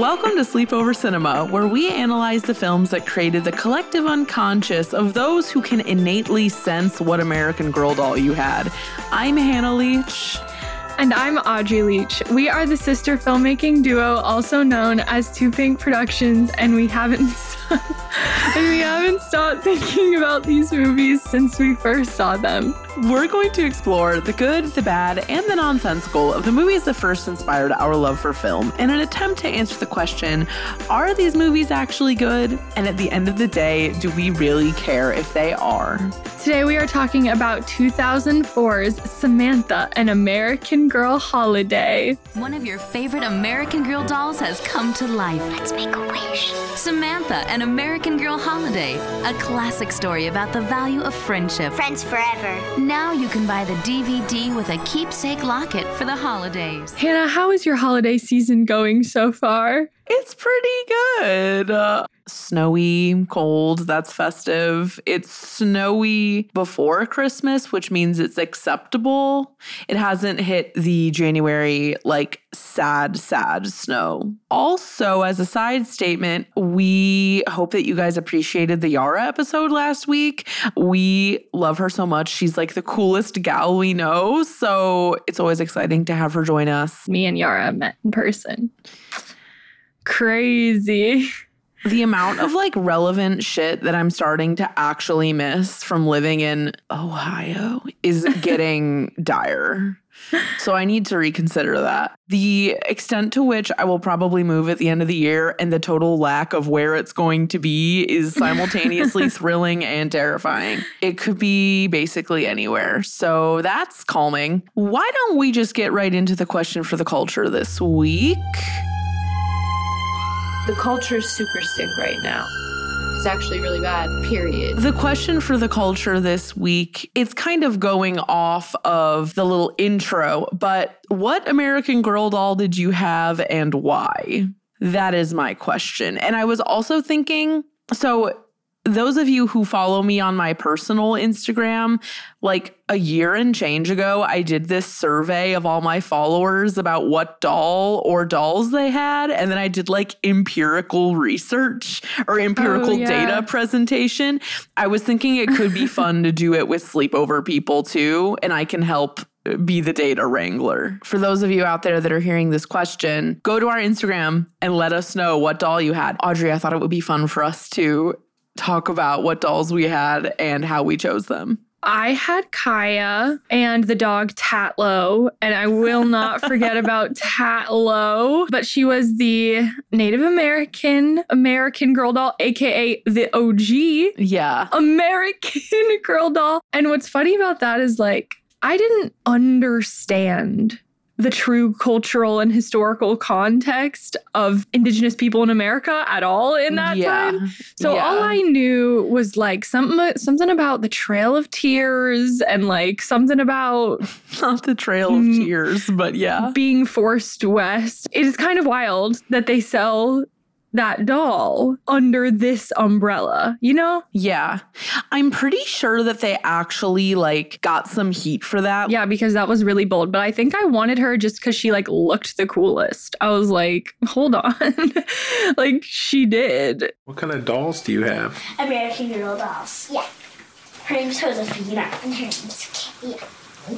Welcome to Sleepover Cinema, where we analyze the films that created the collective unconscious of those who can innately sense what American Girl doll you had. I'm Hannah Leach. And I'm Audrey Leach. We are the sister filmmaking duo, also known as Too Pink Productions, and we haven't and we haven't stopped thinking about these movies since we first saw them. We're going to explore the good, the bad, and the nonsensical of the movies that first inspired our love for film in an attempt to answer the question are these movies actually good? And at the end of the day, do we really care if they are? Today we are talking about 2004's Samantha, an American Girl holiday. One of your favorite American Girl dolls has come to life. Let's make a wish. Samantha, an American Girl holiday, a classic story about the value of friendship. Friends forever. Now you can buy the DVD with a keepsake locket for the holidays. Hannah, how is your holiday season going so far? It's pretty good. Uh, snowy, cold, that's festive. It's snowy before Christmas, which means it's acceptable. It hasn't hit the January, like, sad, sad snow. Also, as a side statement, we hope that you guys appreciated the Yara episode last week. We love her so much. She's like the coolest gal we know. So it's always exciting to have her join us. Me and Yara met in person crazy. The amount of like relevant shit that I'm starting to actually miss from living in Ohio is getting dire. So I need to reconsider that. The extent to which I will probably move at the end of the year and the total lack of where it's going to be is simultaneously thrilling and terrifying. It could be basically anywhere. So that's calming. Why don't we just get right into the question for the culture this week? The culture is super sick right now. It's actually really bad, period. The question for the culture this week, it's kind of going off of the little intro, but what American Girl doll did you have and why? That is my question. And I was also thinking so those of you who follow me on my personal Instagram, like a year and change ago, I did this survey of all my followers about what doll or dolls they had. And then I did like empirical research or oh, empirical oh, yeah. data presentation. I was thinking it could be fun to do it with sleepover people too. And I can help be the data wrangler. For those of you out there that are hearing this question, go to our Instagram and let us know what doll you had. Audrey, I thought it would be fun for us to talk about what dolls we had and how we chose them. I had Kaya and the dog Tatlo, and I will not forget about Tatlo, But she was the Native American American girl doll, aka the OG. Yeah. American girl doll. And what's funny about that is like I didn't understand the true cultural and historical context of indigenous people in America at all in that yeah. time. So yeah. all I knew was like something something about the Trail of Tears and like something about not the Trail of mm, Tears, but yeah. Being forced west. It is kind of wild that they sell that doll under this umbrella, you know? Yeah. I'm pretty sure that they actually like got some heat for that. Yeah, because that was really bold, but I think I wanted her just cuz she like looked the coolest. I was like, "Hold on." like she did. What kind of dolls do you have? American Girl dolls. Yeah. Her name's Josefina and her name's Kayla.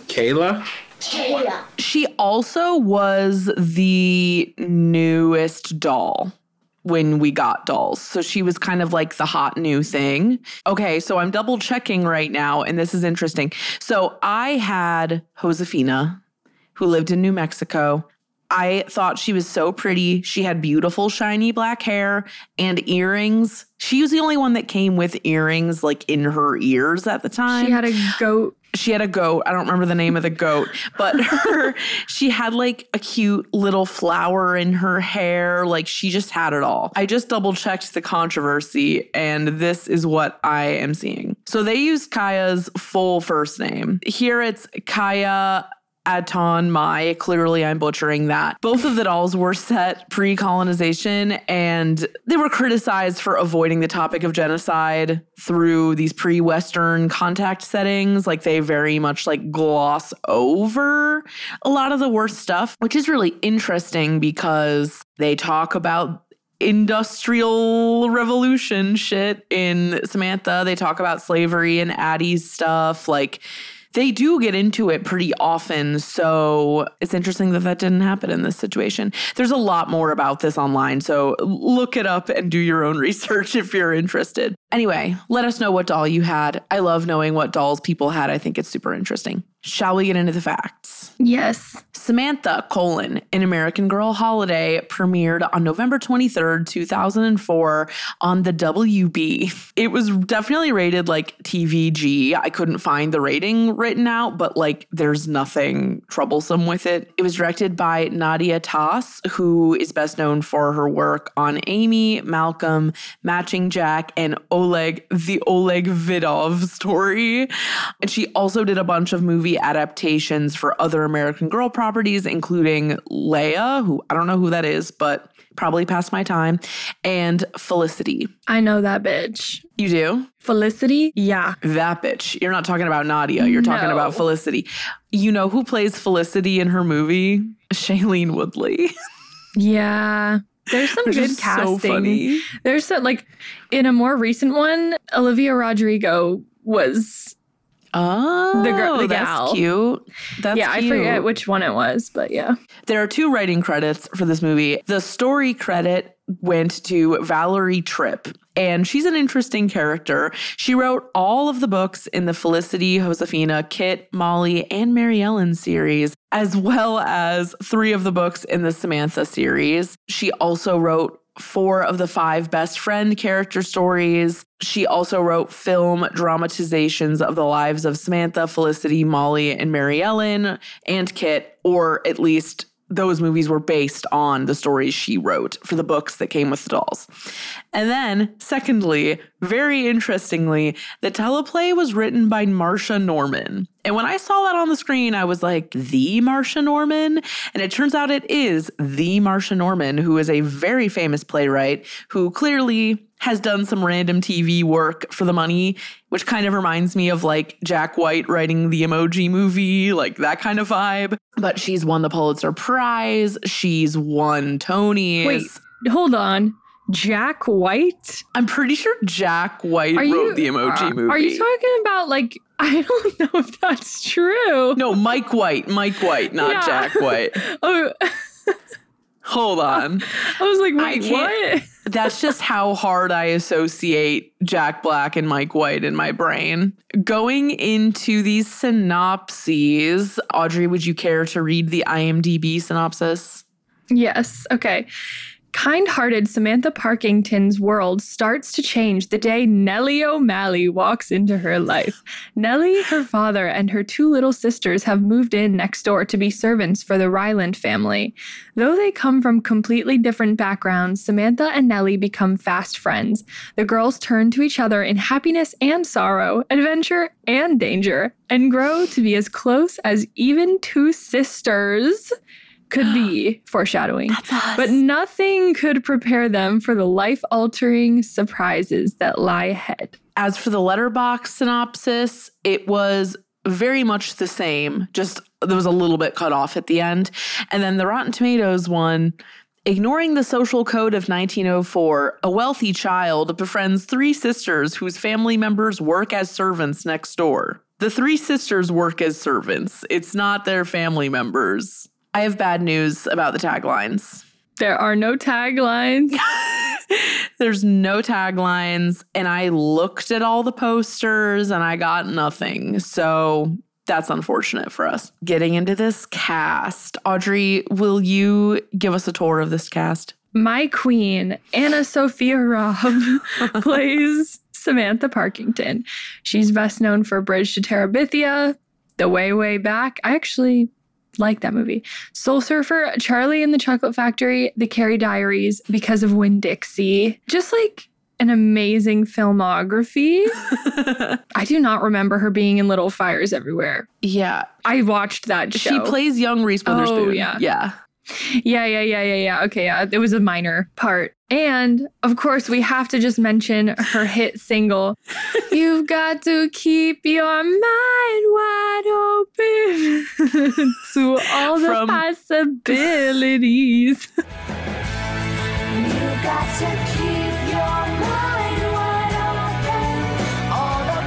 Kayla? Kayla. She also was the newest doll when we got dolls. So she was kind of like the hot new thing. Okay, so I'm double checking right now, and this is interesting. So I had Josefina, who lived in New Mexico. I thought she was so pretty. She had beautiful, shiny black hair and earrings. She was the only one that came with earrings like in her ears at the time. She had a goat she had a goat. I don't remember the name of the goat, but her she had like a cute little flower in her hair. Like she just had it all. I just double checked the controversy and this is what I am seeing. So they used Kaya's full first name. Here it's Kaya Aton Mai. Clearly, I'm butchering that. Both of the dolls were set pre colonization and they were criticized for avoiding the topic of genocide through these pre Western contact settings. Like they very much like gloss over a lot of the worst stuff, which is really interesting because they talk about industrial revolution shit in Samantha. They talk about slavery and Addy's stuff. Like, they do get into it pretty often. So it's interesting that that didn't happen in this situation. There's a lot more about this online. So look it up and do your own research if you're interested. Anyway, let us know what doll you had. I love knowing what dolls people had. I think it's super interesting. Shall we get into the facts? Yes. Samantha, colon, an American Girl Holiday premiered on November 23rd, 2004 on the WB. It was definitely rated like TVG. I couldn't find the rating written out, but like there's nothing troublesome with it. It was directed by Nadia Tass, who is best known for her work on Amy, Malcolm, Matching Jack, and Oleg, the Oleg Vidov story. And she also did a bunch of movie adaptations for other American Girl properties, including Leia, who I don't know who that is, but probably past my time, and Felicity. I know that bitch. You do? Felicity? Yeah. That bitch. You're not talking about Nadia. You're talking about Felicity. You know who plays Felicity in her movie? Shailene Woodley. Yeah. There's some Which good casting. so. There's some, like in a more recent one, Olivia Rodrigo was Oh, the girl- the that's gal. cute. That's yeah, I cute. forget which one it was, but yeah. There are two writing credits for this movie. The story credit went to Valerie Tripp, and she's an interesting character. She wrote all of the books in the Felicity, Josefina, Kit, Molly, and Maryellen series, as well as three of the books in the Samantha series. She also wrote four of the five best friend character stories. She also wrote film dramatizations of the lives of Samantha, Felicity, Molly, and Maryellen, and Kit, or at least those movies were based on the stories she wrote for the books that came with the dolls. And then, secondly, very interestingly, the teleplay was written by Marsha Norman. And when I saw that on the screen, I was like, the Marsha Norman? And it turns out it is the Marsha Norman, who is a very famous playwright who clearly has done some random TV work for the money, which kind of reminds me of like Jack White writing the emoji movie, like that kind of vibe. But she's won the Pulitzer Prize. She's won Tonys. Wait, hold on. Jack White? I'm pretty sure Jack White Are wrote you the emoji uh, movie. Are you talking about like I don't know if that's true. no, Mike White. Mike White, not Yeah. Jack White. Oh, Hold on. I was like, wait, what? That's just how hard I associate Jack Black and Mike White in my brain. Going into these synopses, Audrey, would you care to read the IMDb synopsis? Yes. Okay. Kind hearted Samantha Parkington's world starts to change the day Nellie O'Malley walks into her life. Nellie, her father, and her two little sisters have moved in next door to be servants for the Ryland family. Though they come from completely different backgrounds, Samantha and Nellie become fast friends. The girls turn to each other in happiness and sorrow, adventure and danger, and grow to be as close as even two sisters could be foreshadowing. But nothing could prepare them for the life altering surprises that lie ahead. As for the Letterboxd synopsis, it was very much the same, just there was a little bit cut off at the end. And then the Rotten Tomatoes one, ignoring the social code of 1904, a wealthy child befriends three sisters whose family members work as servants next door. The three sisters work as servants, it's not their family members. I have bad news about the taglines. There are no taglines. There's no taglines, and I looked at all the posters and I got nothing. So that's unfortunate for us. Getting into this cast, Audrey, will you give us a tour of this cast? My queen, AnnaSophia Robb, plays Samantha Parkington. She's best known for Bridge to Terabithia, The Way, Way Back. I actually like that movie. Soul Surfer, Charlie and the Chocolate Factory, The Carrie Diaries, Because of Winn-Dixie. Just like an amazing filmography. I do not remember her being in Little Fires Everywhere. yeah. I watched that show. She plays young Reese Witherspoon. Oh, yeah. Yeah. Yeah, yeah, yeah, yeah, yeah. Okay, yeah, it was a minor part. And of course, we have to just mention her hit single, You've Got to Keep Your Mind Wide Open to all the From- possibilities. You got to keep your mind wide open. All the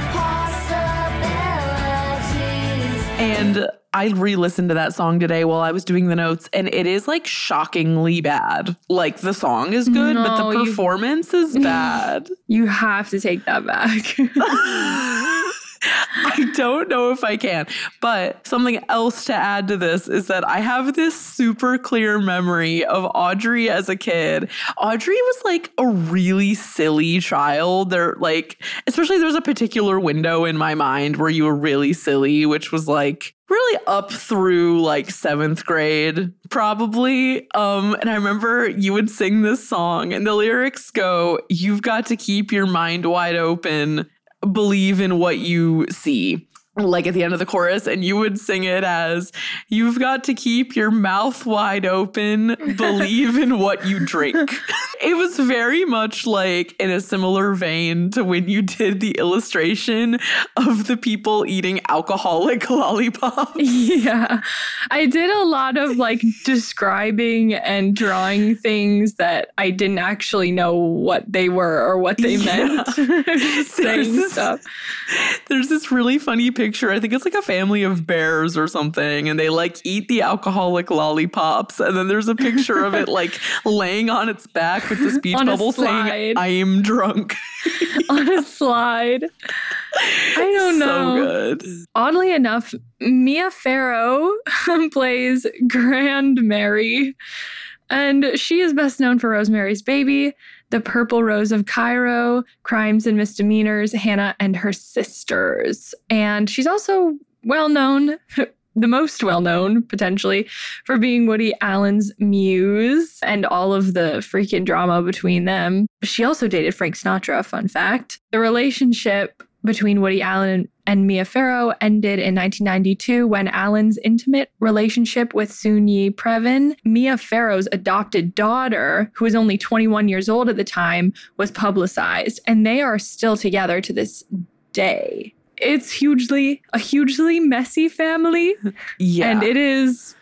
possibilities. And I re-listened to that song today while I was doing the notes, and it is like shockingly bad. Like the song is good, but No, the you- performance is bad. You have to take that back. I don't know if I can. But something else to add to this is that I have this super clear memory of Audrey as a kid. Audrey was like a really silly child. There like especially there's a particular window in my mind where you were really silly, which was like really up through like 7th grade probably. Um and I remember you would sing this song and the lyrics go, "You've got to keep your mind wide open." Believe in what you see like at the end of the chorus and you would sing it as you've got to keep your mouth wide open believe in what you drink it was very much like in a similar vein to when you did the illustration of the people eating alcoholic lollipops yeah. I did a lot of like describing and drawing things that I didn't actually know what they were or what they Yeah. meant. Just There's saying this- stuff. There's this really funny picture. I think it's like a family of bears or something, and they like eat the alcoholic lollipops. And then there's a picture of it like laying on its back with the speech On bubble saying. I am drunk. on a slide. I don't know. So good. Oddly enough, Mia Farrow plays Grandmary, and she is best known for Rosemary's Baby, The Purple Rose of Cairo, Crimes and Misdemeanors, Hannah and Her Sisters. And she's also well known. The most well known, potentially, for being Woody Allen's muse and all of the freaking drama between them. She also dated Frank Sinatra, fun fact. The relationship between Woody Allen and Mia Farrow ended in 1992 when Allen's intimate relationship with Soon-Yi Previn, Mia Farrow's adopted daughter, who was only 21 years old at the time, was publicized, and they are still together to this day. It's hugely a hugely messy family, Yeah. and it is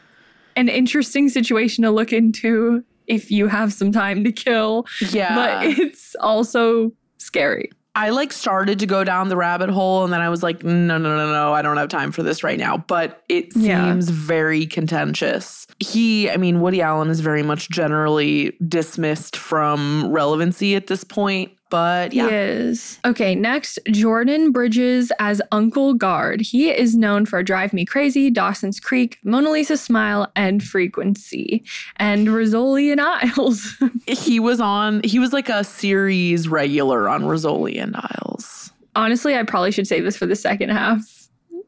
an interesting situation to look into if you have some time to kill, yeah. but it's also scary. I like started to go down the rabbit hole and then I was like, no, no, no, no, I don't have time for this right now. But it seems Yeah. very contentious. He, I mean, Woody Allen is very much generally dismissed from relevancy at this point. But yeah. Yes. Okay, next, Jordan Bridges as Uncle Gard. He is known for Drive Me Crazy, Dawson's Creek, Mona Lisa Smile, and Frequency, and Rizzoli and Isles. He was on, he was like a series regular on Rizzoli and Isles. Honestly, I probably should save this for the second half.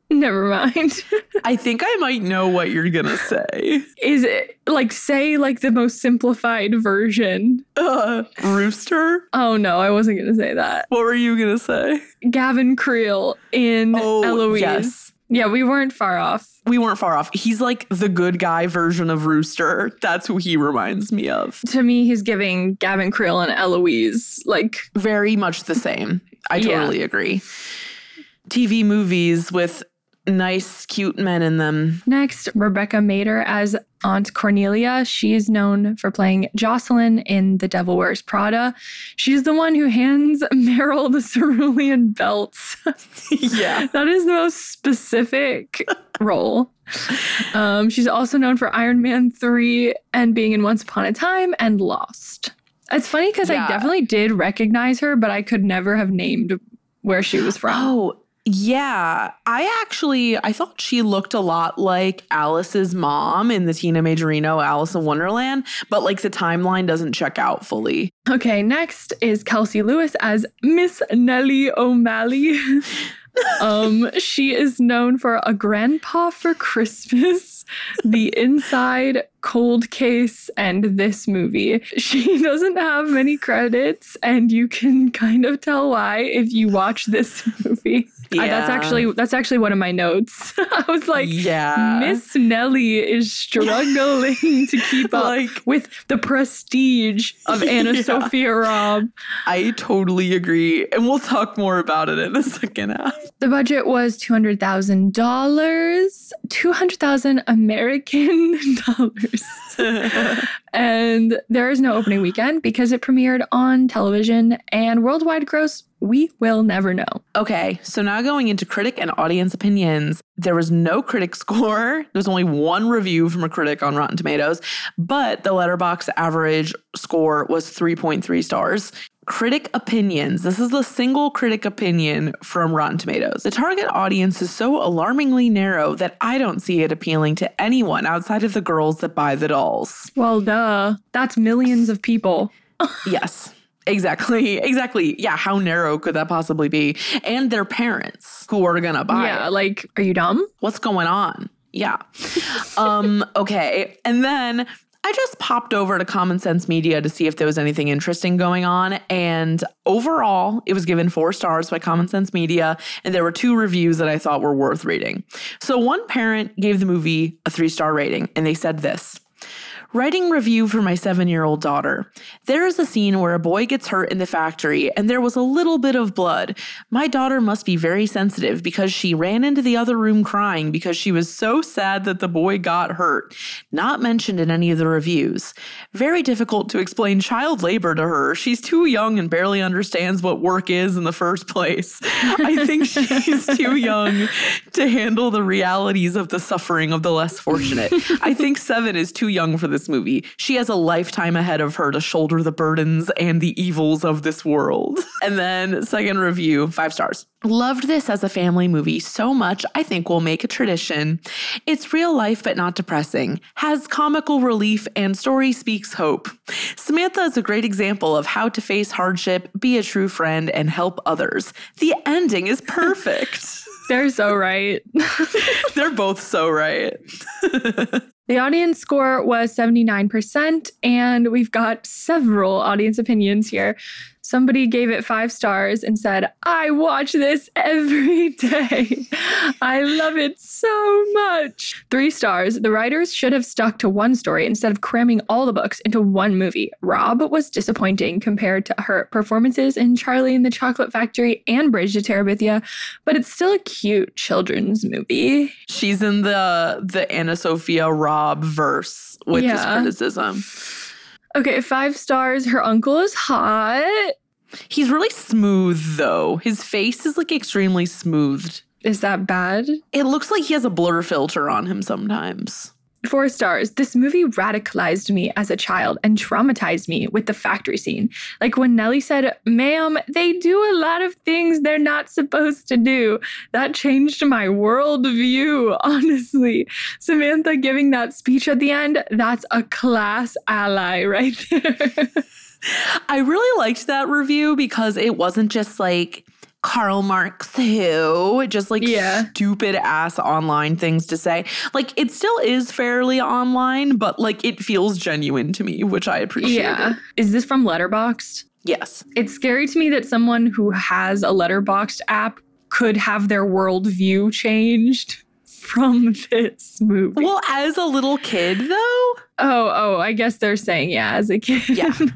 Never mind. I think I might know what you're going to say. is it like say like the most simplified version? Uh, Rooster? Oh no, I wasn't gonna say that. What were you going to say? Gavin Creel in Oh, Eloise. yes. Yeah, we weren't far off. We weren't far off. He's like the good guy version of Rooster. That's who he reminds me of. To me, he's giving Gavin Creel and Eloise like Very much the same. I Yeah. totally agree. TV movies with nice, cute men in them. Next, Rebecca Mader as Aunt Cornelia. She is known for playing Jocelyn in The Devil Wears Prada. She's the one who hands Meryl the cerulean belts. yeah. that is the most specific role. Um, she's also known for Iron Man 3 and being in Once Upon a Time and Lost. It's funny because Yeah. I definitely did recognize her, but I could never have named where she was from. Oh, yeah. I actually I thought she looked a lot like Alice's mom in the Tina Majorino Alice in Wonderland, but like the timeline doesn't check out fully. Okay, next is Kelsey Lewis as Miss Nellie O'Malley. um, she is known for A Grandpa for Christmas The Inside, Cold Case, and this movie. She doesn't have many credits, and you can kind of tell why if you watch this movie. I- that's actually that's actually one of my notes. I was like, yeah. Miss Nellie is struggling to keep up Like- with the prestige of Anna Yeah. Sophia Robb. I totally agree. And we'll talk more about it in the second half. The budget was two hundred thousand dollars, two hundred thousand American dollars, and there is no opening weekend because it premiered on television. And worldwide gross, we will never know. Okay, so now going into critic and audience opinions. There was no critic score. There's only one review from a critic on Rotten Tomatoes, but the Letterboxd average score was 3.3 stars. Critic opinions. This is the single critic opinion from Rotten Tomatoes. The target audience is so alarmingly narrow that I don't see it appealing to anyone outside of the girls that buy the dolls. Well, duh, that's millions of people. Yes. Exactly. Exactly. Yeah. How narrow could that possibly be? And their parents who are going to buy yeah, it. like, are you dumb? What's going on? Yeah. um, okay. And then I just popped over to Common Sense Media to see if there was anything interesting going on. And overall, it was given four stars by Common Sense Media. And there were two reviews that I thought were worth reading. So one parent gave the movie a three star rating, and they said this. Writing review for my seven year old daughter. There is a scene where a boy gets hurt in the factory and there was a little bit of blood. My daughter must be very sensitive because she ran into the other room crying because she was so sad that the boy got hurt. Not mentioned in any of the reviews. Very difficult to explain child labor to her. She's too young and barely understands what work is in the first place. I think she's too young to handle the realities of the suffering of the less fortunate. I think seven is too young for this movie. She has a lifetime ahead of her to shoulder the burdens and the evils of this world. And then, second review, five stars. Loved this as a family movie so much, I think we'll make a tradition. It's real life but not depressing, has comical relief, and story speaks hope. Samantha is a great example of how to face hardship, be a true friend, and help others. The ending is perfect. They're so right. They're both so right. The audience score was 79%, and we've got several audience opinions here. Somebody gave it five stars and said, I watch this every day. I love it so much. Three stars. The writers should have stuck to one story instead of cramming all the books into one movie. Robb was disappointing compared to her performances in Charlie and the Chocolate Factory and Bridge to Terabithia, but it's still a cute children's movie. She's in the the AnnaSophia Robb verse with this criticism. Okay, five stars. Her uncle is hot. He's really smooth though. His face is like extremely smoothed. Is that bad? It looks like he has a blur filter on him sometimes. Four stars. This movie radicalized me as a child and traumatized me with the factory scene. Like when Nellie said, Ma'am, they do a lot of things they're not supposed to do. That changed my worldview, honestly. Samantha giving that speech at the end, that's a class ally right there. I really liked that review because it wasn't just like Karl Marx who, just like Yeah. stupid ass online things to say. Like it still is fairly online, but like it feels genuine to me, which I appreciate. yeah. Is this from Letterboxd? Yes. It's scary to me that someone who has a Letterboxd app could have their worldview changed from this movie. Well, as a little kid though. oh, oh, I guess they're saying yeah as a kid. Yeah.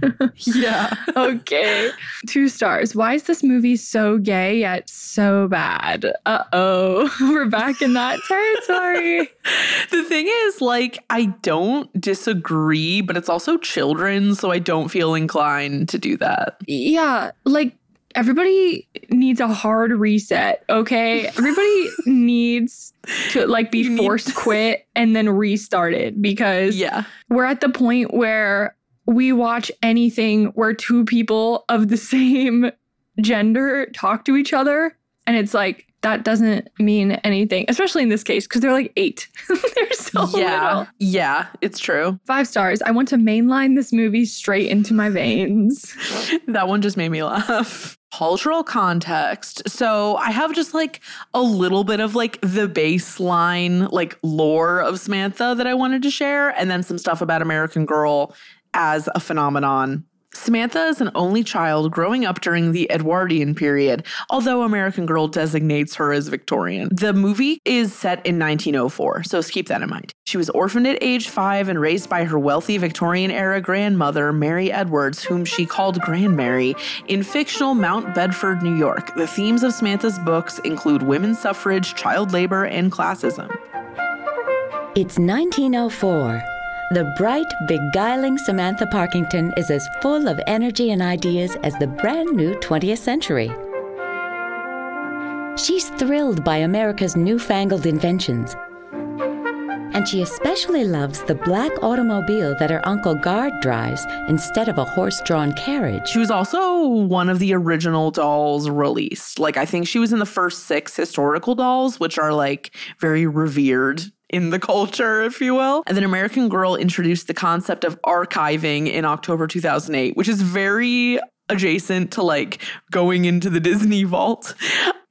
Yeah. okay. Two stars. Why is this movie so gay yet so bad? Uh oh. We're back in that territory. the thing is, like, I don't disagree, but it's also children, so I don't feel inclined to do that. yeah. Like, everybody needs a hard reset, okay? Everybody needs to like be need- forced quit and then restarted because Yeah. we're at the point where we watch anything where two people of the same gender talk to each other and it's like that doesn't mean anything especially in this case because they're like eight they're so yeah. little Yeah, it's true. five stars i want to mainline this movie straight into my veins That one just made me laugh. Cultural context. So I have just like a little bit of like the baseline like lore of Samantha that I wanted to share and then some stuff about American Girl as a phenomenon. Samantha is an only child growing up during the Edwardian period, although American Girl designates her as Victorian. The movie is set in 1904, so keep that in mind. She was orphaned at age five and raised by her wealthy Victorian era grandmother, Mary Edwards, whom she called Grandmary, in fictional Mount Bedford, New York. The themes of Samantha's books include women's suffrage, child labor, and classism. It's 1904. The bright, beguiling Samantha Parkington is as full of energy and ideas as the brand new 20th century. She's thrilled by America's newfangled inventions. And she especially loves the black automobile that her Uncle Gard drives instead of a horse drawn carriage. She was also one of the original dolls released. Like, I think she was in the first six historical dolls, which are like very revered in the culture, if you will. And then American Girl introduced the concept of archiving in October 2008, which is very adjacent to like going into the Disney vault.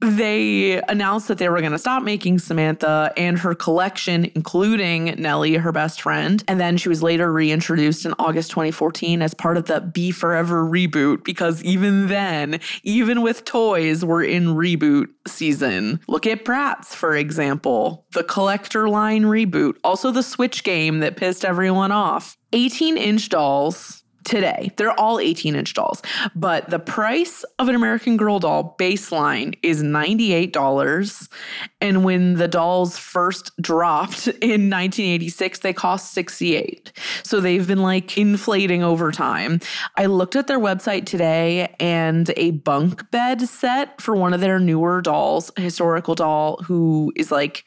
They announced that they were going to stop making Samantha and her collection, including Nellie, her best friend. And then she was later reintroduced in August 2014 as part of the Be Forever reboot, because even then, even with toys, we're in reboot season. Look at Bratz, for example, the collector line reboot, also the Switch game that pissed everyone off. 18 inch dolls today. They're all 18 inch dolls, but the price of an American Girl doll baseline is $98. And when the dolls first dropped in 1986, they cost 68. So they've been like inflating over time. I looked at their website today and a bunk bed set for one of their newer dolls, historical doll who is like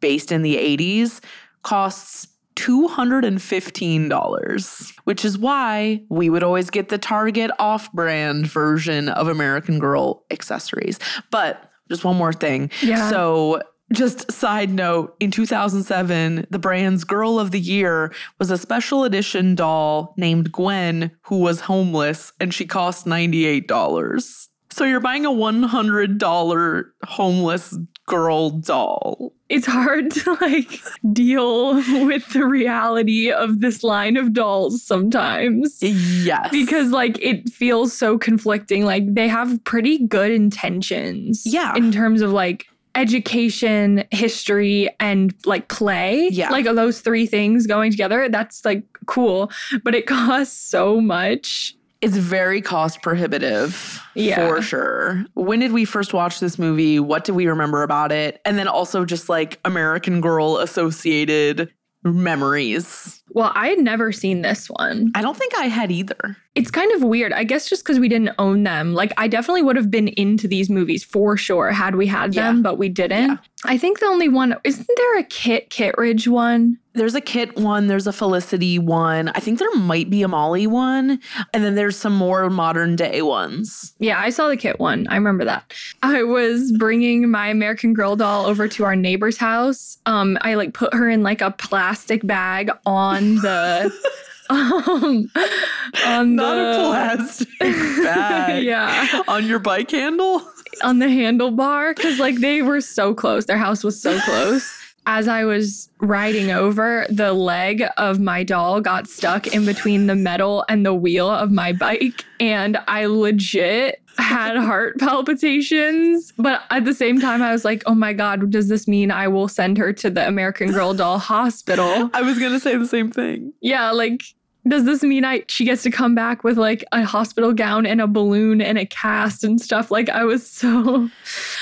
based in the 80s, costs $215, which is why we would always get the Target off brand version of American Girl accessories. But just one more thing. Yeah. So, just side note, in 2007, the brand's Girl of the Year was a special edition doll named Gwen who was homeless and she cost $98. So you're buying a $100 homeless girl doll. It's hard to like deal with the reality of this line of dolls sometimes. Yes. Because like it feels so conflicting. Like they have pretty good intentions. Yeah. In terms of like education, history, and like play. Yeah. Like those three things going together. That's like cool. But it costs so much. It's very cost prohibitive Yeah. for sure. When did we first watch this movie? What do we remember about it? And then also just like American Girl associated memories. Well, I had never seen this one. I don't think I had either. It's kind of weird. I guess just because we didn't own them. Like, I definitely would have been into these movies for sure had we had them, Yeah. but we didn't. Yeah. I think the only one, isn't there a Kit Kittredge one? There's a Kit one, there's a Felicity one. I think there might be a Molly one. And then there's some more modern day ones. Yeah, I saw the Kit one. I remember that. I was bringing my American Girl doll over to our neighbor's house. Um, I like put her in like a plastic bag on the. um, on Not the, a plastic bag. yeah. On your bike handle? on the handlebar because like they were so close. Their house was so close. As I was riding over, the leg of my doll got stuck in between the metal and the wheel of my bike. And I legit had heart palpitations. But at the same time, I was like, oh my God, does this mean I will send her to the American Girl Doll Hospital? I was going to say the same thing. Yeah, like does this mean I she gets to come back with like a hospital gown and a balloon and a cast and stuff? Like I was so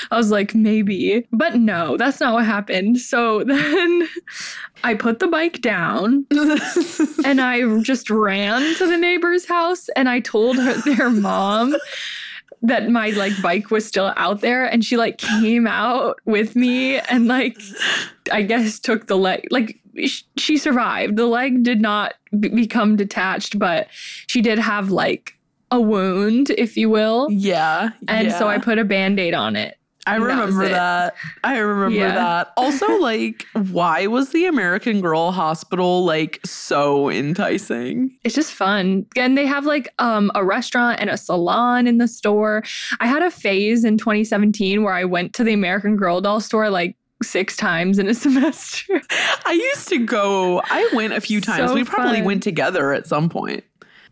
I was like maybe. But no, that's not what happened. So then I put the bike down and I just ran to the neighbor's house and I told her their mom that my like bike was still out there and she like came out with me and like I guess took the leg like sh- she survived. The leg did not b- become detached, but she did have like a wound, if you will. yeah. And so I put a band-aid on it. I And that remember that. I remember Yeah. that. Also, like, why was the American Girl Hospital like so enticing? It's just fun. And they have like um a restaurant and a salon in the store. I had a phase in 2017 where I went to the American Girl doll store like six times in a semester. I used to go, I went a few times. So we probably fun. went together at some point.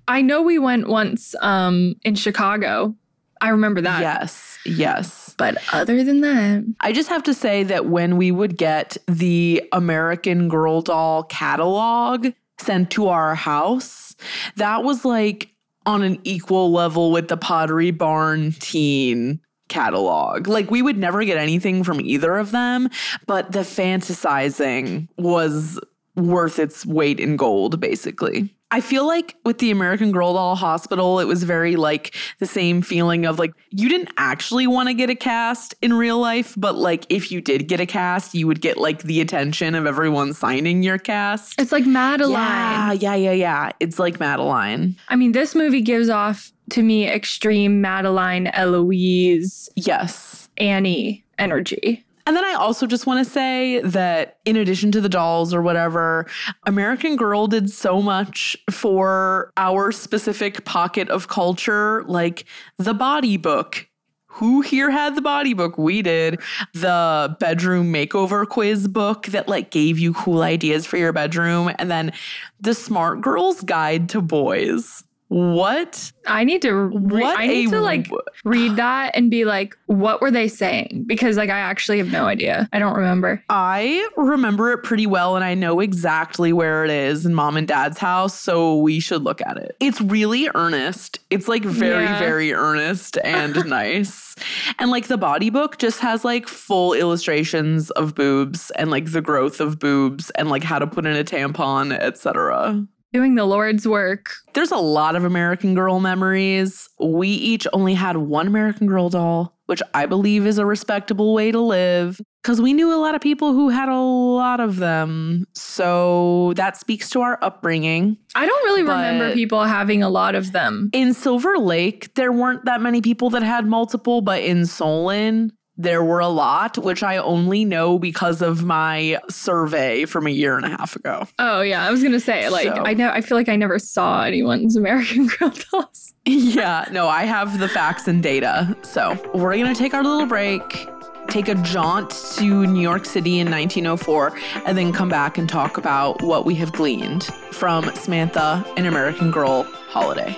I know we went once um in Chicago. I remember that. Yes, yes. But other than that, I just have to say that when we would get the American Girl doll catalog sent to our house, that was like on an equal level with the Pottery Barn teen catalog. Like we would never get anything from either of them, but the fantasizing was worth its weight in gold, basically. I feel like with the American Girl Doll Hospital, it was very like the same feeling of like you didn't actually want to get a cast in real life, but like if you did get a cast, you would get like the attention of everyone signing your cast. it's like Madeline. Yeah, yeah, yeah, yeah. It's like Madeline. I mean, this movie gives off to me extreme Madeline, Eloise, Yes. Annie energy. And then I also just want to say that in addition to the dolls or whatever, American Girl did so much for our specific pocket of culture, like the body book. Who here had the body book? We did. The bedroom makeover quiz book that like gave you cool ideas for your bedroom. And then the Smart Girl's Guide to Boys. What? I need to re- What I need a to like read that and be like, what were they saying? Because like I actually have no idea. I don't remember. I remember it pretty well and I know exactly where it is in mom and dad's house, so we should look at it. It's really earnest. It's like very, Yeah. very earnest and nice. And like the body book just has like full illustrations of boobs and like the growth of boobs and like how to put in a tampon, etc. Doing the Lord's work. There's a lot of American Girl memories. We each only had one American Girl doll, which I believe is a respectable way to live because we knew a lot of people who had a lot of them. So that speaks to our upbringing. I don't really remember people having a lot of them. In Silver Lake, there weren't that many people that had multiple, but in Solon, there were a lot, which I only know because of my survey from a year and a half ago. Oh yeah, I was gonna say like So- I know I feel like I never saw anyone's American Girl dolls. Yeah, no, I have the facts and data. So we're going to take our little break, take a jaunt to New York City in 1904, and then come back and talk about what we have gleaned from Samantha, an American Girl holiday.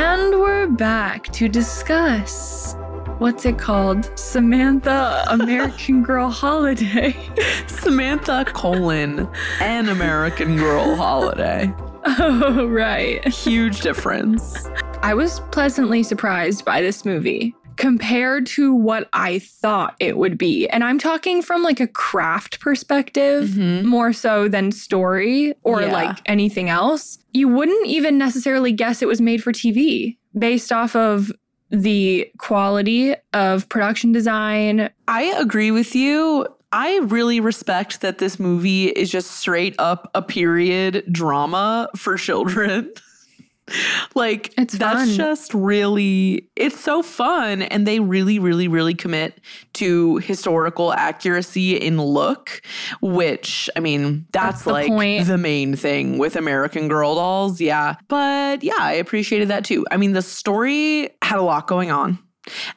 And we're back to discuss what's it called? Samantha American Girl Holiday. Samantha colon, an American Girl holiday. oh, right. Huge difference. I was pleasantly surprised by this movie compared to what I thought it would be. And I'm talking from like a craft perspective Mhm. more so than story or Yeah. like anything else. You wouldn't even necessarily guess it was made for TV based off of the quality of production design. I agree with you. I really respect that this movie is just straight up a period drama for children. like It's that's fun. just really it's so fun and they really really really commit to historical accuracy in look which I mean that's, That's the like point. the main thing with American Girl dolls yeah but yeah I appreciated that too I mean the story had a lot going on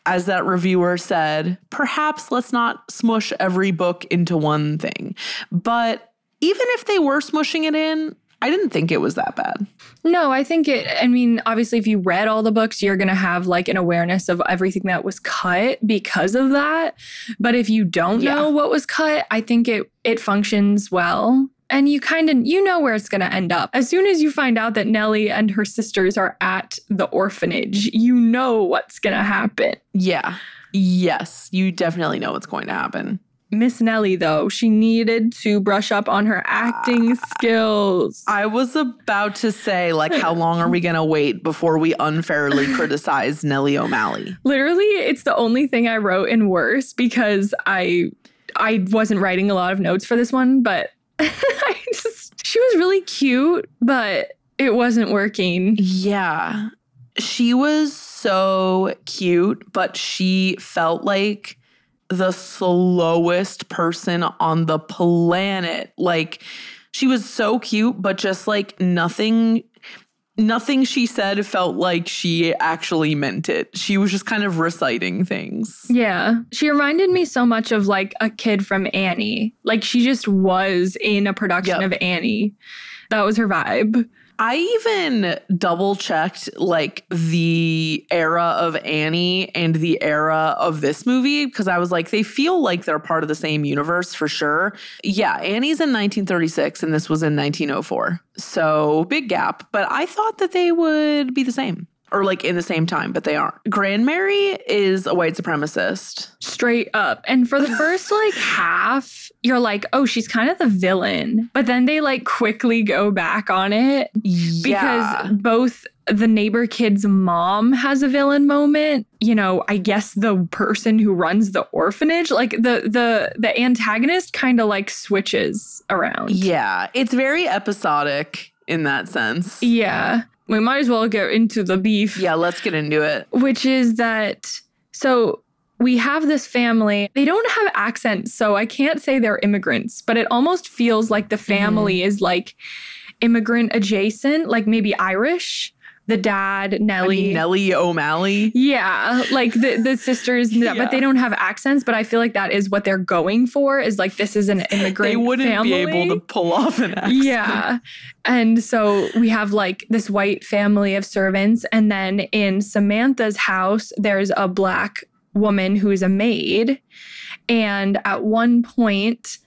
As that reviewer said, perhaps let's not smush every book into one thing. But even if they were smushing it in, I didn't think it was that bad. No, I think it, I mean, obviously, if you read all the books, you're going to have like an awareness of everything that was cut because of that. But if you don't Yeah. know what was cut, I think it, it functions well. And you kind of you know where it's going to end up. As soon as you find out that Nellie and her sisters are at the orphanage, you know what's going to happen. Yeah. Yes, you definitely know what's going to happen. Miss Nellie, though, she needed to brush up on her acting ah, skills. I was about to say, like, how long are we going to wait before we unfairly criticize Nellie O'Malley? Literally, it's the only thing I wrote in worse because I I wasn't writing a lot of notes for this one, but I just she was really cute, but it wasn't working. Yeah. She was so cute, but she felt like the slowest person on the planet. Like she was so cute, but just like nothing nothing she said felt like she actually meant it. She was just kind of reciting things. Yeah. She reminded me so much of like a kid from Annie. Like she just was in a production Yep. of Annie. That was her vibe. I even double checked like the era of Annie and the era of this movie because I was like, they feel like they're part of the same universe for sure. Yeah, Annie's in 1936 and this was in 1904. So big gap, but I thought that they would be the same or like in the same time, but they aren't. Grandmary is a white supremacist. Straight up. And for the first like half, you're like, oh, she's kind of the villain. But then they like quickly go back on it because both the neighbor kid's mom has a villain moment you know i guess the person who runs the orphanage like the the the antagonist kind of like switches around Yeah, it's very episodic in that sense. yeah we might as well get into the beef Yeah, let's get into it. which is that so we have this family. They don't have accents, so I can't say they're immigrants, but it almost feels like the family mm-hmm. is like immigrant adjacent, like maybe Irish. The dad, I Nellie. mean, Nellie O'Malley. Yeah, like the the sisters, Yeah. but they don't have accents. But I feel like that is what they're going for. Is like this is an immigrant. They wouldn't family. be able to pull off an accent. Yeah. And so we have like this white family of servants. And then in Samantha's house, there's a black woman who's a maid. And at one point,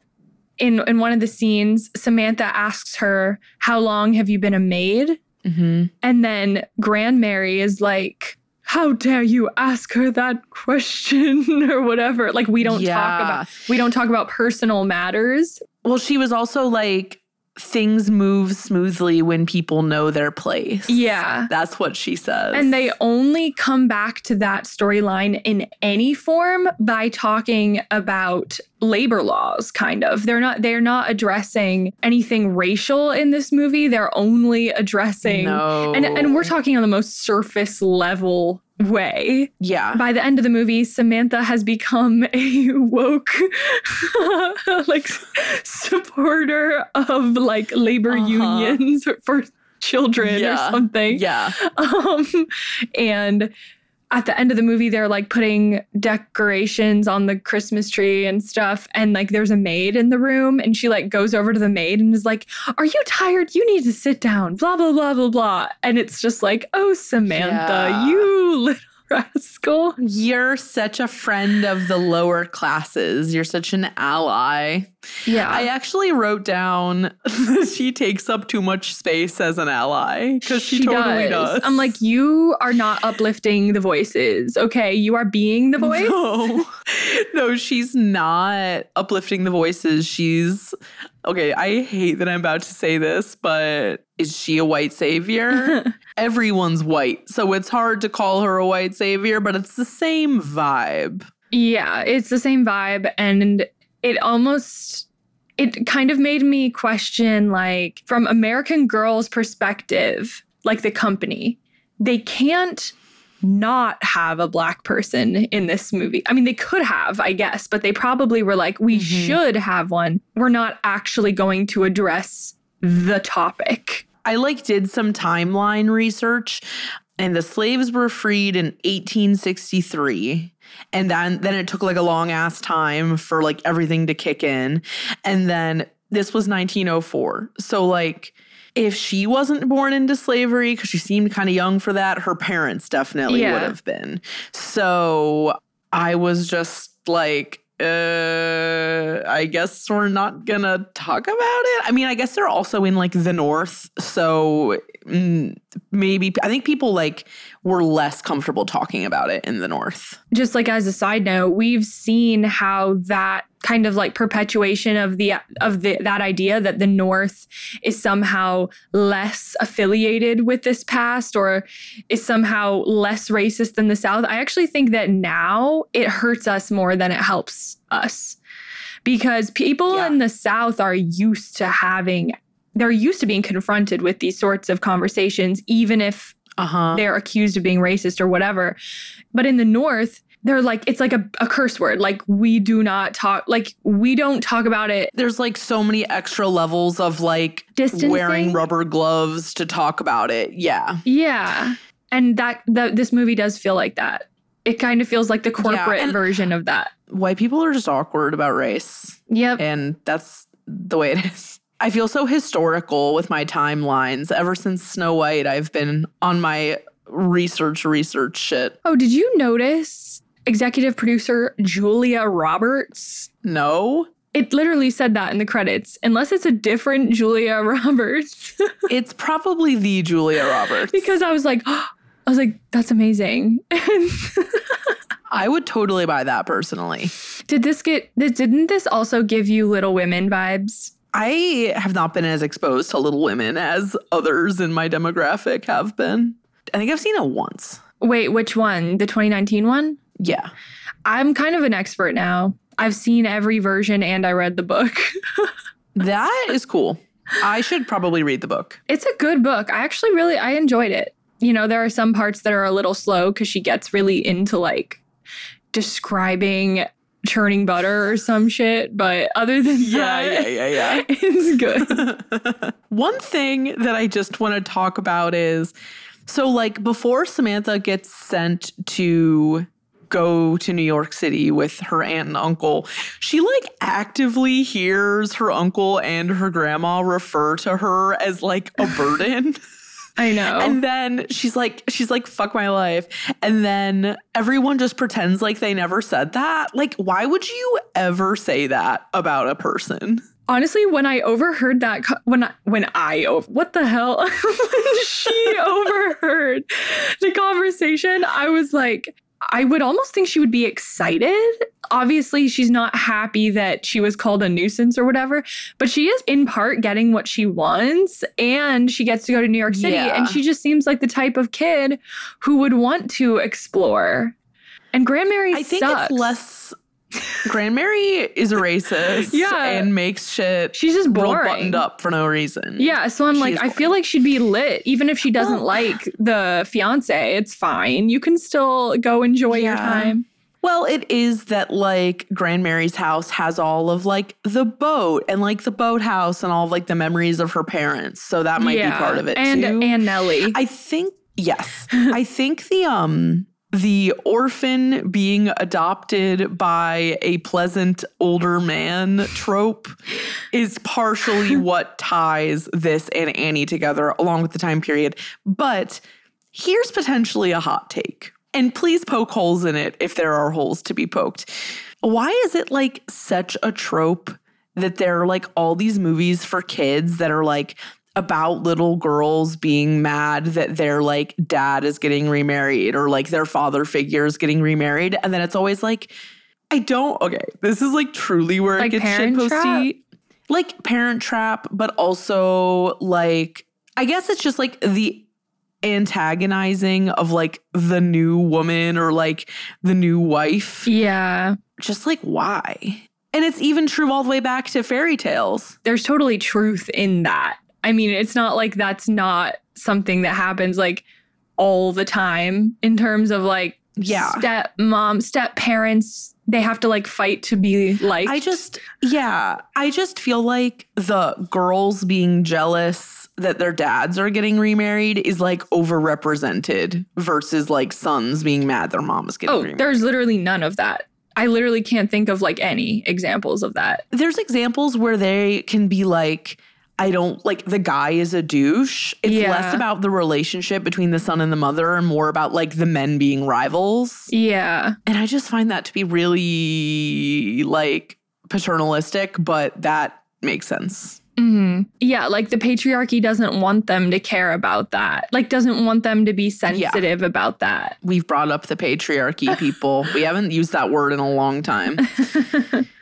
in, in one of the scenes, Samantha asks her, How long have you been a maid? Mhm. And then Grandmary is like, How dare you ask her that question or whatever? Like we don't talk about we don't talk about personal matters. Well, she was also like, things move smoothly when people know their place. Yeah. That's what she says. And they only come back to that storyline in any form by talking about labor laws kind of. They're not they're not addressing anything racial in this movie. They're only addressing no. and and we're talking on the most surface level way. Yeah. By the end of the movie, Samantha has become a woke like supporter of like labor Uh-huh. unions for children Yeah. or something. Yeah. Um, and at the end of the movie, they're like putting decorations on the Christmas tree and stuff. And like there's a maid in the room, and she like goes over to the maid and is like, Are you tired? You need to sit down, blah, blah, blah, blah, blah. And it's just like, Oh, Samantha, Yeah. you little rascal. You're such a friend of the lower classes. You're such an ally. Yeah. I actually wrote down she takes up too much space as an ally because she, totally does. I'm like, you are not uplifting the voices. Okay. You are being the voice. No, no, she's not uplifting the voices. She's okay. I hate that I'm about to say this, but is she a white savior? Everyone's white, so it's hard to call her a white savior, but it's the same vibe. Yeah, it's the same vibe. And it almost, it kind of made me question, like, from American Girl's perspective, like the company, they can't not have a black person in this movie. I mean, they could have, I guess, but they probably were like, we Mhm. should have one. We're not actually going to address the topic. I like did some timeline research. and the slaves were freed in 1863 and then then it took like a long ass time for like everything to kick in and then this was 1904 so like if she wasn't born into slavery because she seemed kind of young for that her parents definitely Yeah. would have been so i was just like uh i guess we're not gonna talk about it i mean i guess they're also in like the north so mm, maybe i think people like were less comfortable talking about it in the north just like as a side note, we've seen how that kind of like perpetuation of the of the that idea that the North is somehow less affiliated with this past or is somehow less racist than the South. I actually think that now it hurts us more than it helps us. Because people Yeah. in the South are used to having they're used to being confronted with these sorts of conversations, even if uh-huh they're accused of being racist or whatever. But in the North, they're like, it's like a, a curse word. Like, we do not talk, like, we don't talk about it. there's like so many extra levels of like Distancing? wearing rubber gloves to talk about it yeah Yeah. And that, that this movie does feel like that. It kind of feels like the corporate and- version of that. white people are just awkward about race Yep. and that's the way it is. I feel so historical with my timelines. Ever since Snow White, I've been on my research, research shit. Oh, did you notice executive producer Julia Roberts? No, It literally said that in the credits, unless it's a different Julia Roberts. it's probably the Julia Roberts. because I was like, I was like, that's amazing. I would totally buy that personally. Did this get didn't this also give you Little Women vibes? I have not been as exposed to Little Women as others in my demographic have been. I think I've seen it once. Wait, which one? The 2019 one? Yeah. I'm kind of an expert now. I've seen every version and I read the book. That is cool. I should probably read the book. it's a good book. I actually really I enjoyed it. You know, there are some parts that are a little slow cuz she gets really into like describing churning butter or some shit, but other than Yeah, that, yeah, yeah, yeah. it's good. One thing that I just want to talk about is so, like, before Samantha gets sent to go to New York City with her aunt and uncle, she like actively hears her uncle and her grandma refer to her as like a burden. I know. And then she's like, she's like, fuck my life. And then everyone just pretends like they never said that. Like, why would you ever say that about a person? Honestly, when I overheard that, when I, when I, o- what the hell? when she overheard the conversation, I was like, I would almost think she would be excited. Obviously, she's not happy that she was called a nuisance or whatever, but she is in part getting what she wants and she gets to go to New York City. Yeah. And she just seems like the type of kid who would want to explore. And Grandmary I think sucks. it's less. Grandmary is a racist Yeah. and makes shit She's just real boring. buttoned up for no reason. Yeah, so I'm like, I feel like she'd be lit, even if she doesn't Well- like the fiance. It's fine. You can still go enjoy your time. Well, it is that like Grandmary's house has all of like the boat and like the boathouse and all of like the memories of her parents. So that might be part of it and too. and Nellie. I think yes. I think the um the orphan being adopted by a pleasant older man trope is partially what ties this and Annie together along with the time period. But here's potentially a hot take. And please poke holes in it if there are holes to be poked. Why is it like such a trope that there are like all these movies for kids that are like about little girls being mad that their like dad is getting remarried or like their father figure is getting remarried. And then it's always like I don't okay this is like truly where Like it gets Parent shit Trap? posty like parent trap but also like I guess it's just like the antagonizing of like the new woman or like the new wife. Yeah, just like why? And it's even true all the way back to fairy tales. There's totally truth in that. I mean, it's not like that's not something that happens like all the time in terms of like Yeah. step mom, step parents, they have to like fight to be like. I just, yeah, I just feel like the girls being jealous that their dads are getting remarried is like overrepresented versus like sons being mad their mom's getting oh, remarried. there's literally none of that. I literally can't think of like any examples of that. There's examples where they can be like, I don't like the guy is a douche. It's Yeah. less about the relationship between the son and the mother and more about like the men being rivals. Yeah. And I just find that to be really like paternalistic, but that makes sense. hmm Yeah, like the patriarchy doesn't want them to care about that. Like doesn't want them to be sensitive about that. We've brought up the patriarchy, people. we haven't used that word in a long time.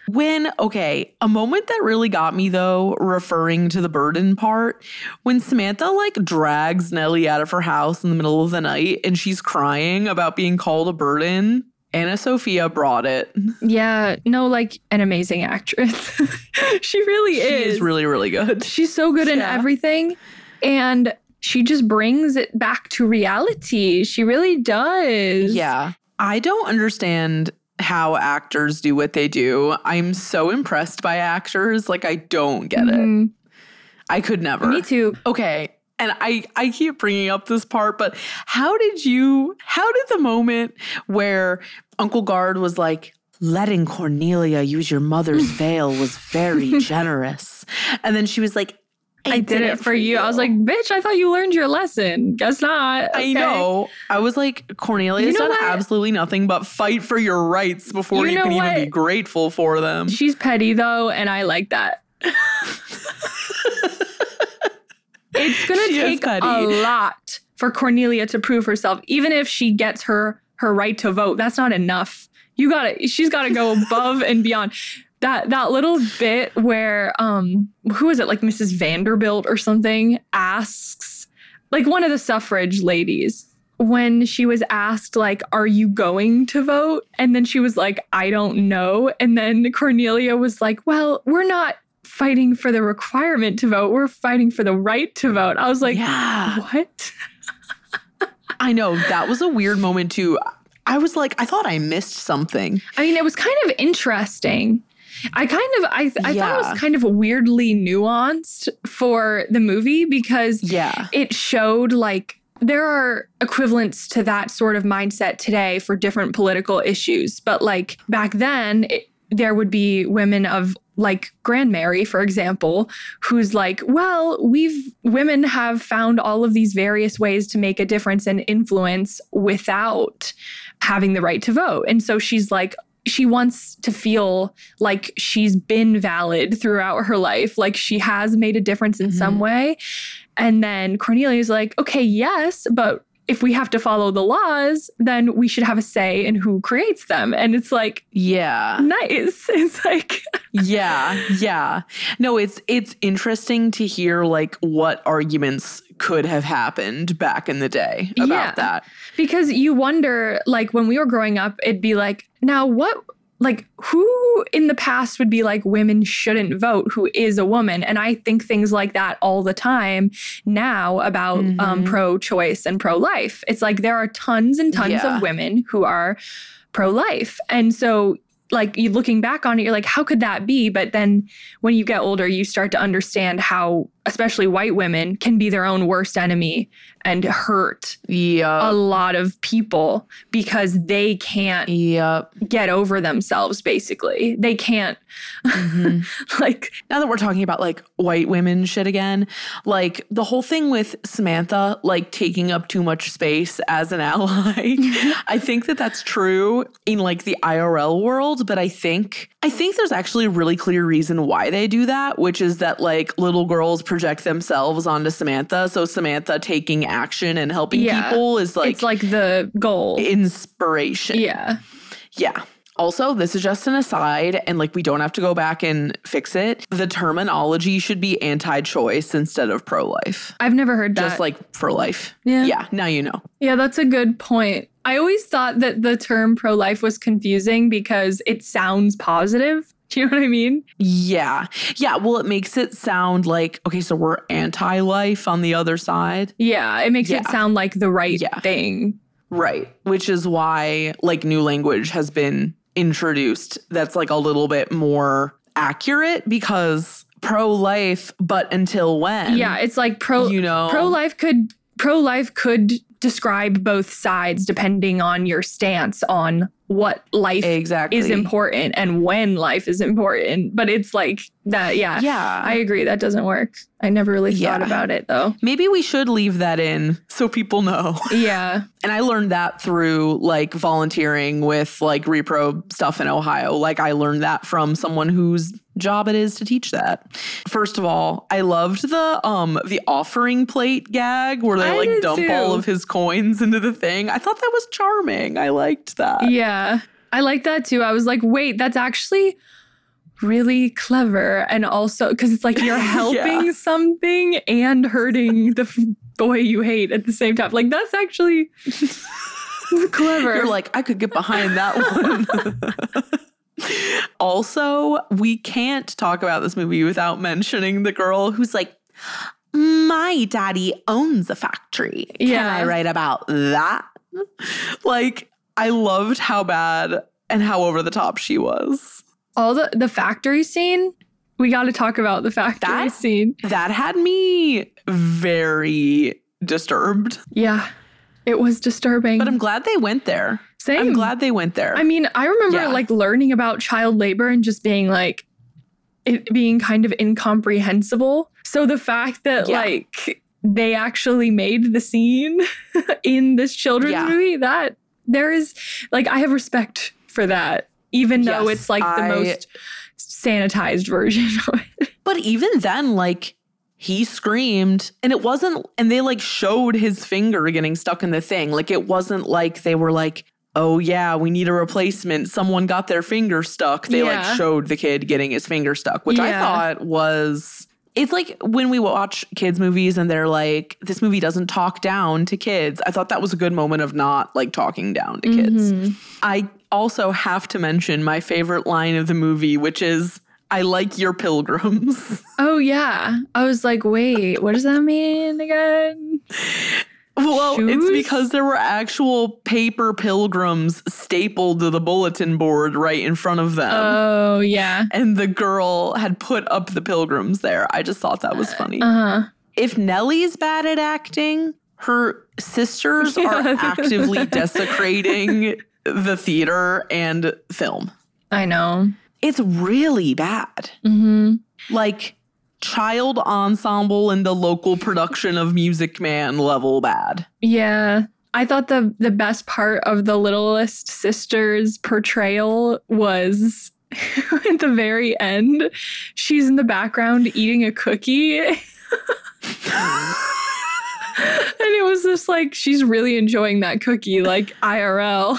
When, okay, a moment that really got me though, referring to the burden part, when Samantha like drags Nellie out of her house in the middle of the night and she's crying about being called a burden. AnnaSophia brought it. Yeah, no, like an amazing actress. she really She is. is really, really good. She's so good in everything. And she just brings it back to reality. She really does. Yeah. I don't understand how actors do what they do. I'm so impressed by actors. Like, I don't get it. Mhm. I could never. Me too. Okay. And I, I keep bringing up this part, but how did you, how did the moment where Uncle Gard was like, letting Cornelia use your mother's veil was very generous. And then she was like, I, did, it for you. I was like, bitch, I thought you learned your lesson. Guess not. I know. I was like, Cornelia's You know done what? absolutely nothing but fight for your rights before You you, know can even be grateful for them. She's petty though, and I like that. it's gonna She take a lot for Cornelia to prove herself, even if she gets her her right to vote. That's not enough. You gotta she's gotta go above and beyond. That that little bit where um who is it, like Mrs. Vanderbilt or something, asks like one of the suffrage ladies when she was asked like are you going to vote and then she was like i don't know and then cornelia was like well we're not fighting for the requirement to vote we're fighting for the right to vote i was like yeah. what I know. That was a weird moment too. I was like, I thought I missed something. i mean it was kind of interesting i kind of i, I thought it was kind of weirdly nuanced for the movie because Yeah. it showed like there are equivalents to that sort of mindset today for different political issues. But like back then it, there would be women of like Grandmary for example who's like well we've women have found all of these various ways to make a difference and influence without having the right to vote. And so she's like she wants to feel like she's been valid throughout her life like she has made a difference in some mm-hmm. way and then Cornelia's like, okay, yes, but if we have to follow the laws, then we should have a say in who creates them. And it's like, Yeah. nice. It's like, yeah. Yeah. No, it's it's interesting to hear like what arguments could have happened back in the day about Yeah. that. Because you wonder, like, when we were growing up, it'd be like, now what? Like, who in the past would be like, women shouldn't vote, who is a woman? And I think things like that all the time now about um, Mhm. pro choice and pro life. It's like there are tons and tons Yeah. of women who are pro life. And so, like, you looking back on it, you're like, how could that be? But then when you get older, you start to understand how, especially white women, can be their own worst enemy and hurt Yeah. a lot of people because they can't Yep. get over themselves basically they can't Mhm. like now that we're talking about like white women shit again, like the whole thing with Samantha like taking up too much space as an ally, I think that that's true in like the IRL world, but I think I think there's actually a really clear reason why they do that, which is that like little girls project themselves onto Samantha, so Samantha taking action and helping Yeah. people is like, it's like the goal inspiration. yeah Yeah. Also, this is just an aside, and like we don't have to go back and fix it. The terminology should be anti choice instead of pro life, i've never heard that just like for life. yeah. Yeah, now you know. yeah that's a good point i always thought that the term pro-life was confusing because it sounds positive do you know what i mean Yeah. Yeah. Well, it makes it sound like, okay, so we're anti life on the other side. yeah it makes it sound like the right Yeah. thing Right. Which is why like new language has been introduced that's like a little bit more accurate because pro life, but until when? Yeah, it's like pro You know? pro life could pro life could describe both sides depending on your stance on what life Exactly. is important and when life is important. But it's like that, yeah. Yeah. I agree. That doesn't work. I never really thought Yeah. about it though. Maybe we should leave that in so people know. Yeah. And I learned that through like volunteering with like repro stuff in Ohio. Like I learned that from someone whose job it is to teach that. First of all, I loved the um the offering plate gag where they I like dump too. all of his coins into the thing. I thought that was charming. I liked that. Yeah. I like that too. I was like, wait, that's actually really clever. And also, because it's like you're helping something and hurting the f- boy you hate at the same time. Like, that's actually clever. You're like, I could get behind that one. Also, we can't talk about this movie without mentioning the girl who's like, my daddy owns a factory. Can Yeah. I write about that? Like, I loved how bad and how over the top she was. all the, the factory scene. We got to talk about the factory That- scene. That had me very disturbed. Yeah. It was disturbing. But I'm glad they went there. Same. I'm glad they went there. I mean, I remember Yeah. like learning about child labor and just being like, it being kind of incomprehensible. So the fact that Yeah. like they actually made the scene in this children's Yeah. movie, that there is like, I have respect for that, even though it's like the most sanitized version of it. But even then, like, he screamed and it wasn't, and they like showed his finger getting stuck in the thing. Like, it wasn't like they were like, oh, yeah, we need a replacement. Someone got their finger stuck. They Yeah. like showed the kid getting his finger stuck, which I thought was. It's like when we watch kids' movies and they're like, this movie doesn't talk down to kids. I thought that was a good moment of not like talking down to kids. Mhm. I also have to mention my favorite line of the movie, which is, I like your pilgrims. Oh, yeah. I was like, wait, what does that mean again? Well, it's because there were actual paper pilgrims stapled to the bulletin board right in front of them. Oh, yeah. and the girl had put up the pilgrims there. I just thought that was funny. Uh huh. if Nellie's bad at acting, her sisters are actively desecrating the theater and film. I know. It's really bad. hmm Like child ensemble in the local production of Music Man level bad. Yeah. I thought the the best part of the littlest sister's portrayal was at the very end. She's in the background eating a cookie. and it was just like she's really enjoying that cookie, like IRL.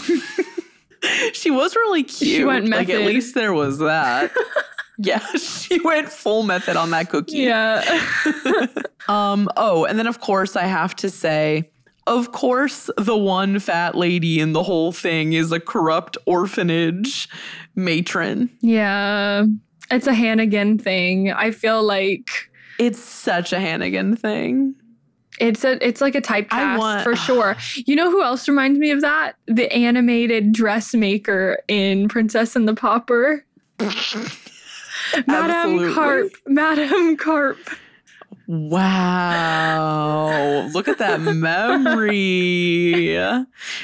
she was really cute. went Like at least there was that. Yeah, she went full method on that cookie. yeah. Um, oh, and then of course I have to say, of course, the one fat lady in the whole thing is a corrupt orphanage matron. yeah. It's a Hannigan thing. I feel like It's such a Hannigan thing. It's a it's like a typecast want- for sure. You know who else reminds me of that? The animated dressmaker in Princess and the Pauper. Madame Carp. Madame Carp. Wow. Look at that memory.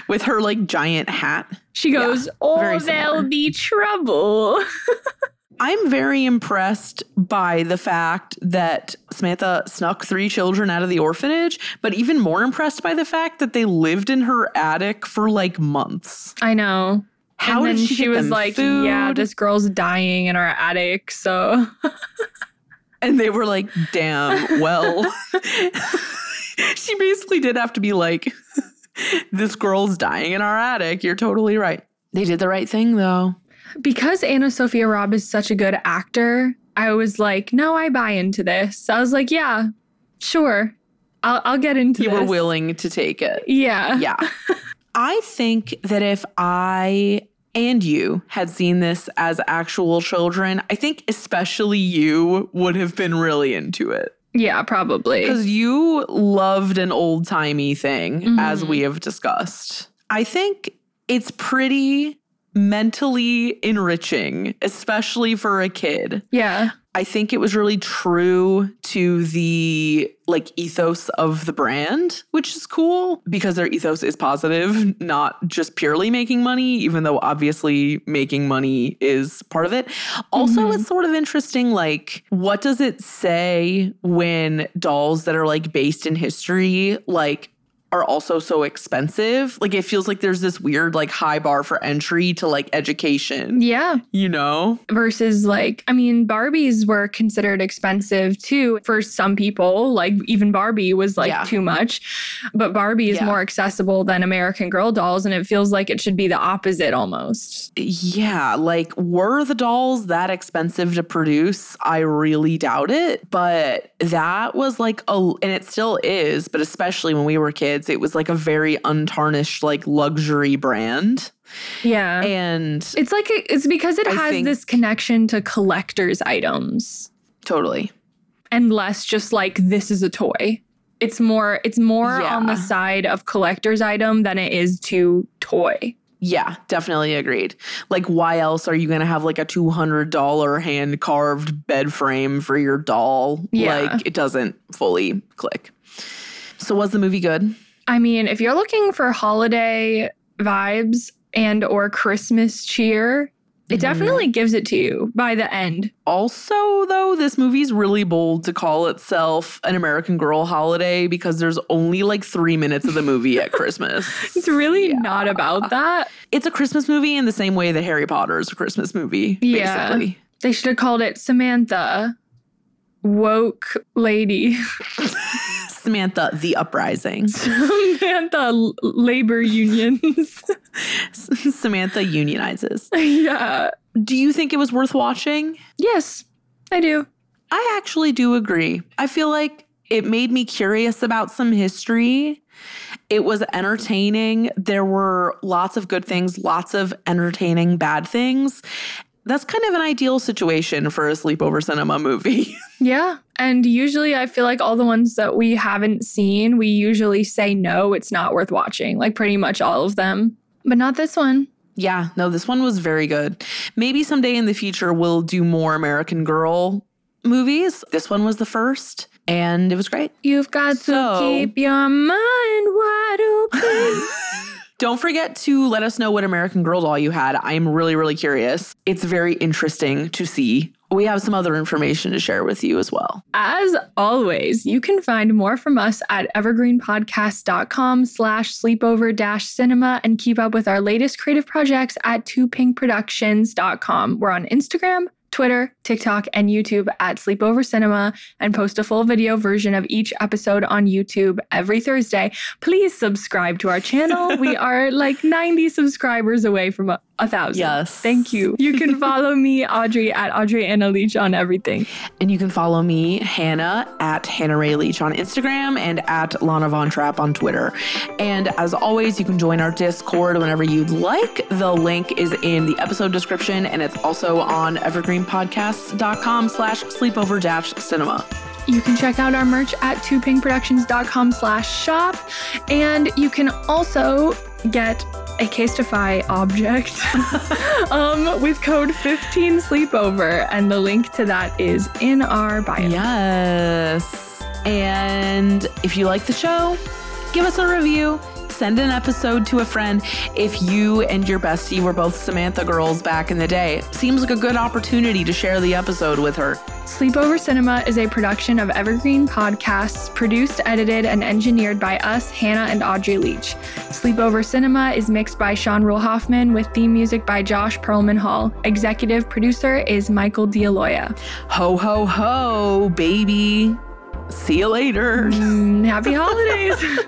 With her like giant hat. She Yeah, goes, Oh, very there'll be trouble. I'm very impressed by the fact that Samantha snuck three children out of the orphanage, but even more impressed by the fact that they lived in her attic for like months. I know. How and did she, she was like, food? Yeah, this girl's dying in our attic. So and they were like, "Damn, well." she basically did have to be like, "This girl's dying in our attic." You're totally right. They did the right thing though. because AnnaSophia Robb is such a good actor, I was like, no, I buy into this. I was like, yeah, sure. I'll, I'll get into You this. were willing to take it. Yeah. yeah. I think that if I and you had seen this as actual children, I think especially you would have been really into it. Yeah, probably. Because you loved an old timey thing, as Mhm. we have discussed. I think it's pretty mentally enriching, especially for a kid. Yeah. I think it was really true to the like ethos of the brand, which is cool because their ethos is positive, not just purely making money, even though obviously making money is part of it. Also, Mhm. it's sort of interesting like what does it say when dolls that are like based in history like are also so expensive? Like it feels like there's this weird like high bar for entry to like education, Yeah. you know? Versus like, I mean, Barbies were considered expensive too for some people. Like even Barbie was like Yeah. too much. But Barbie is Yeah. more accessible than American Girl dolls. And it feels like it should be the opposite almost. Yeah, like were the dolls that expensive to produce? I really doubt it. But that was like a, and it still is, but especially when we were kids, it was like a very untarnished, like luxury brand. Yeah. And it's like, it's because it I has this connection to collector's items totally. and less just like, this is a toy. It's more, it's more on the side of collector's item than it is to toy. Yeah, definitely agreed. Like, why else are you going to have like a $200 hand carved bed frame for your doll? Yeah. Like, it doesn't fully click. So, was the movie good? I mean, if you're looking for holiday vibes and or Christmas cheer, it Mhm. definitely gives it to you by the end. Also, though, this movie's really bold to call itself an American Girl holiday because there's only like three minutes of the movie at Christmas. It's really Yeah. not about that. It's a Christmas movie in the same way that Harry Potter is a Christmas movie, Yeah. basically. They should have called it Samantha Woke Lady. Samantha, the uprising. Samantha Labor Unions. Samantha unionizes. yeah. Do you think it was worth watching? Yes, I do. I actually do agree. I feel like it made me curious about some history. It was entertaining. There were lots of good things, lots of entertaining bad things. That's kind of an ideal situation for a sleepover cinema movie. Yeah. And usually I feel like all the ones that we haven't seen, we usually say no, it's not worth watching. Like pretty much all of them. But not this one. yeah, no, this one was very good. Maybe someday in the future we'll do more American Girl movies. This one was the first, and it was great. You've got So- to keep your mind wide open. Don't forget to let us know what American Girl doll you had. I'm really, really curious. It's very interesting to see. We have some other information to share with you as well. As always, you can find more from us at evergreenpodcast.com slash sleepover dash cinema and keep up with our latest creative projects at toopinkproductions.com. We're on Instagram, Twitter, TikTok, and YouTube at Sleepover Cinema and post a full video version of each episode on YouTube every Thursday. Please subscribe to our channel. we are like 90 subscribers away from a, thousand. Yes. Thank you. You can follow me, Audrey, at Audrey Anna Leach on everything. And you can follow me, Hannah, at Hannah Ray Leach on Instagram and at Lana Von Trapp on Twitter. And as always, you can join our Discord whenever you'd like. The link is in the episode description and it's also on evergreenpodcasts.com slash sleepover dash cinema. You can check out our merch at toopinkproductions.com slash shop. And you can also get a Casetify object um, with code 15 sleepover. And the link to that is in our bio. Yes. And if you like the show, give us a review. Send an episode to a friend. If you and your bestie were both Samantha girls back in the day, seems like a good opportunity to share the episode with her. Sleepover Cinema is a production of Evergreen Podcasts, produced, edited, and engineered by us, Hannah and Audrey Leach. Sleepover Cinema is mixed by Sean Rule Hoffman with theme music by Josh Perlman Hall. Executive producer is Michael DeAloia. Ho, ho, ho, baby. See you later. Mm, happy holidays!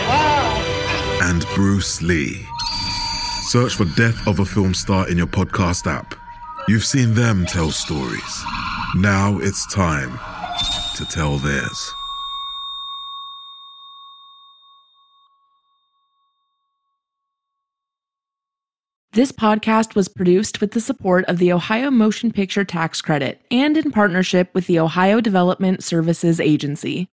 and Bruce Lee. Search for Death of a Film Star in your podcast app. You've seen them tell stories. Now it's time to tell theirs. This podcast was produced with the support of the Ohio Motion Picture Tax Credit and in partnership with the Ohio Development Services Agency.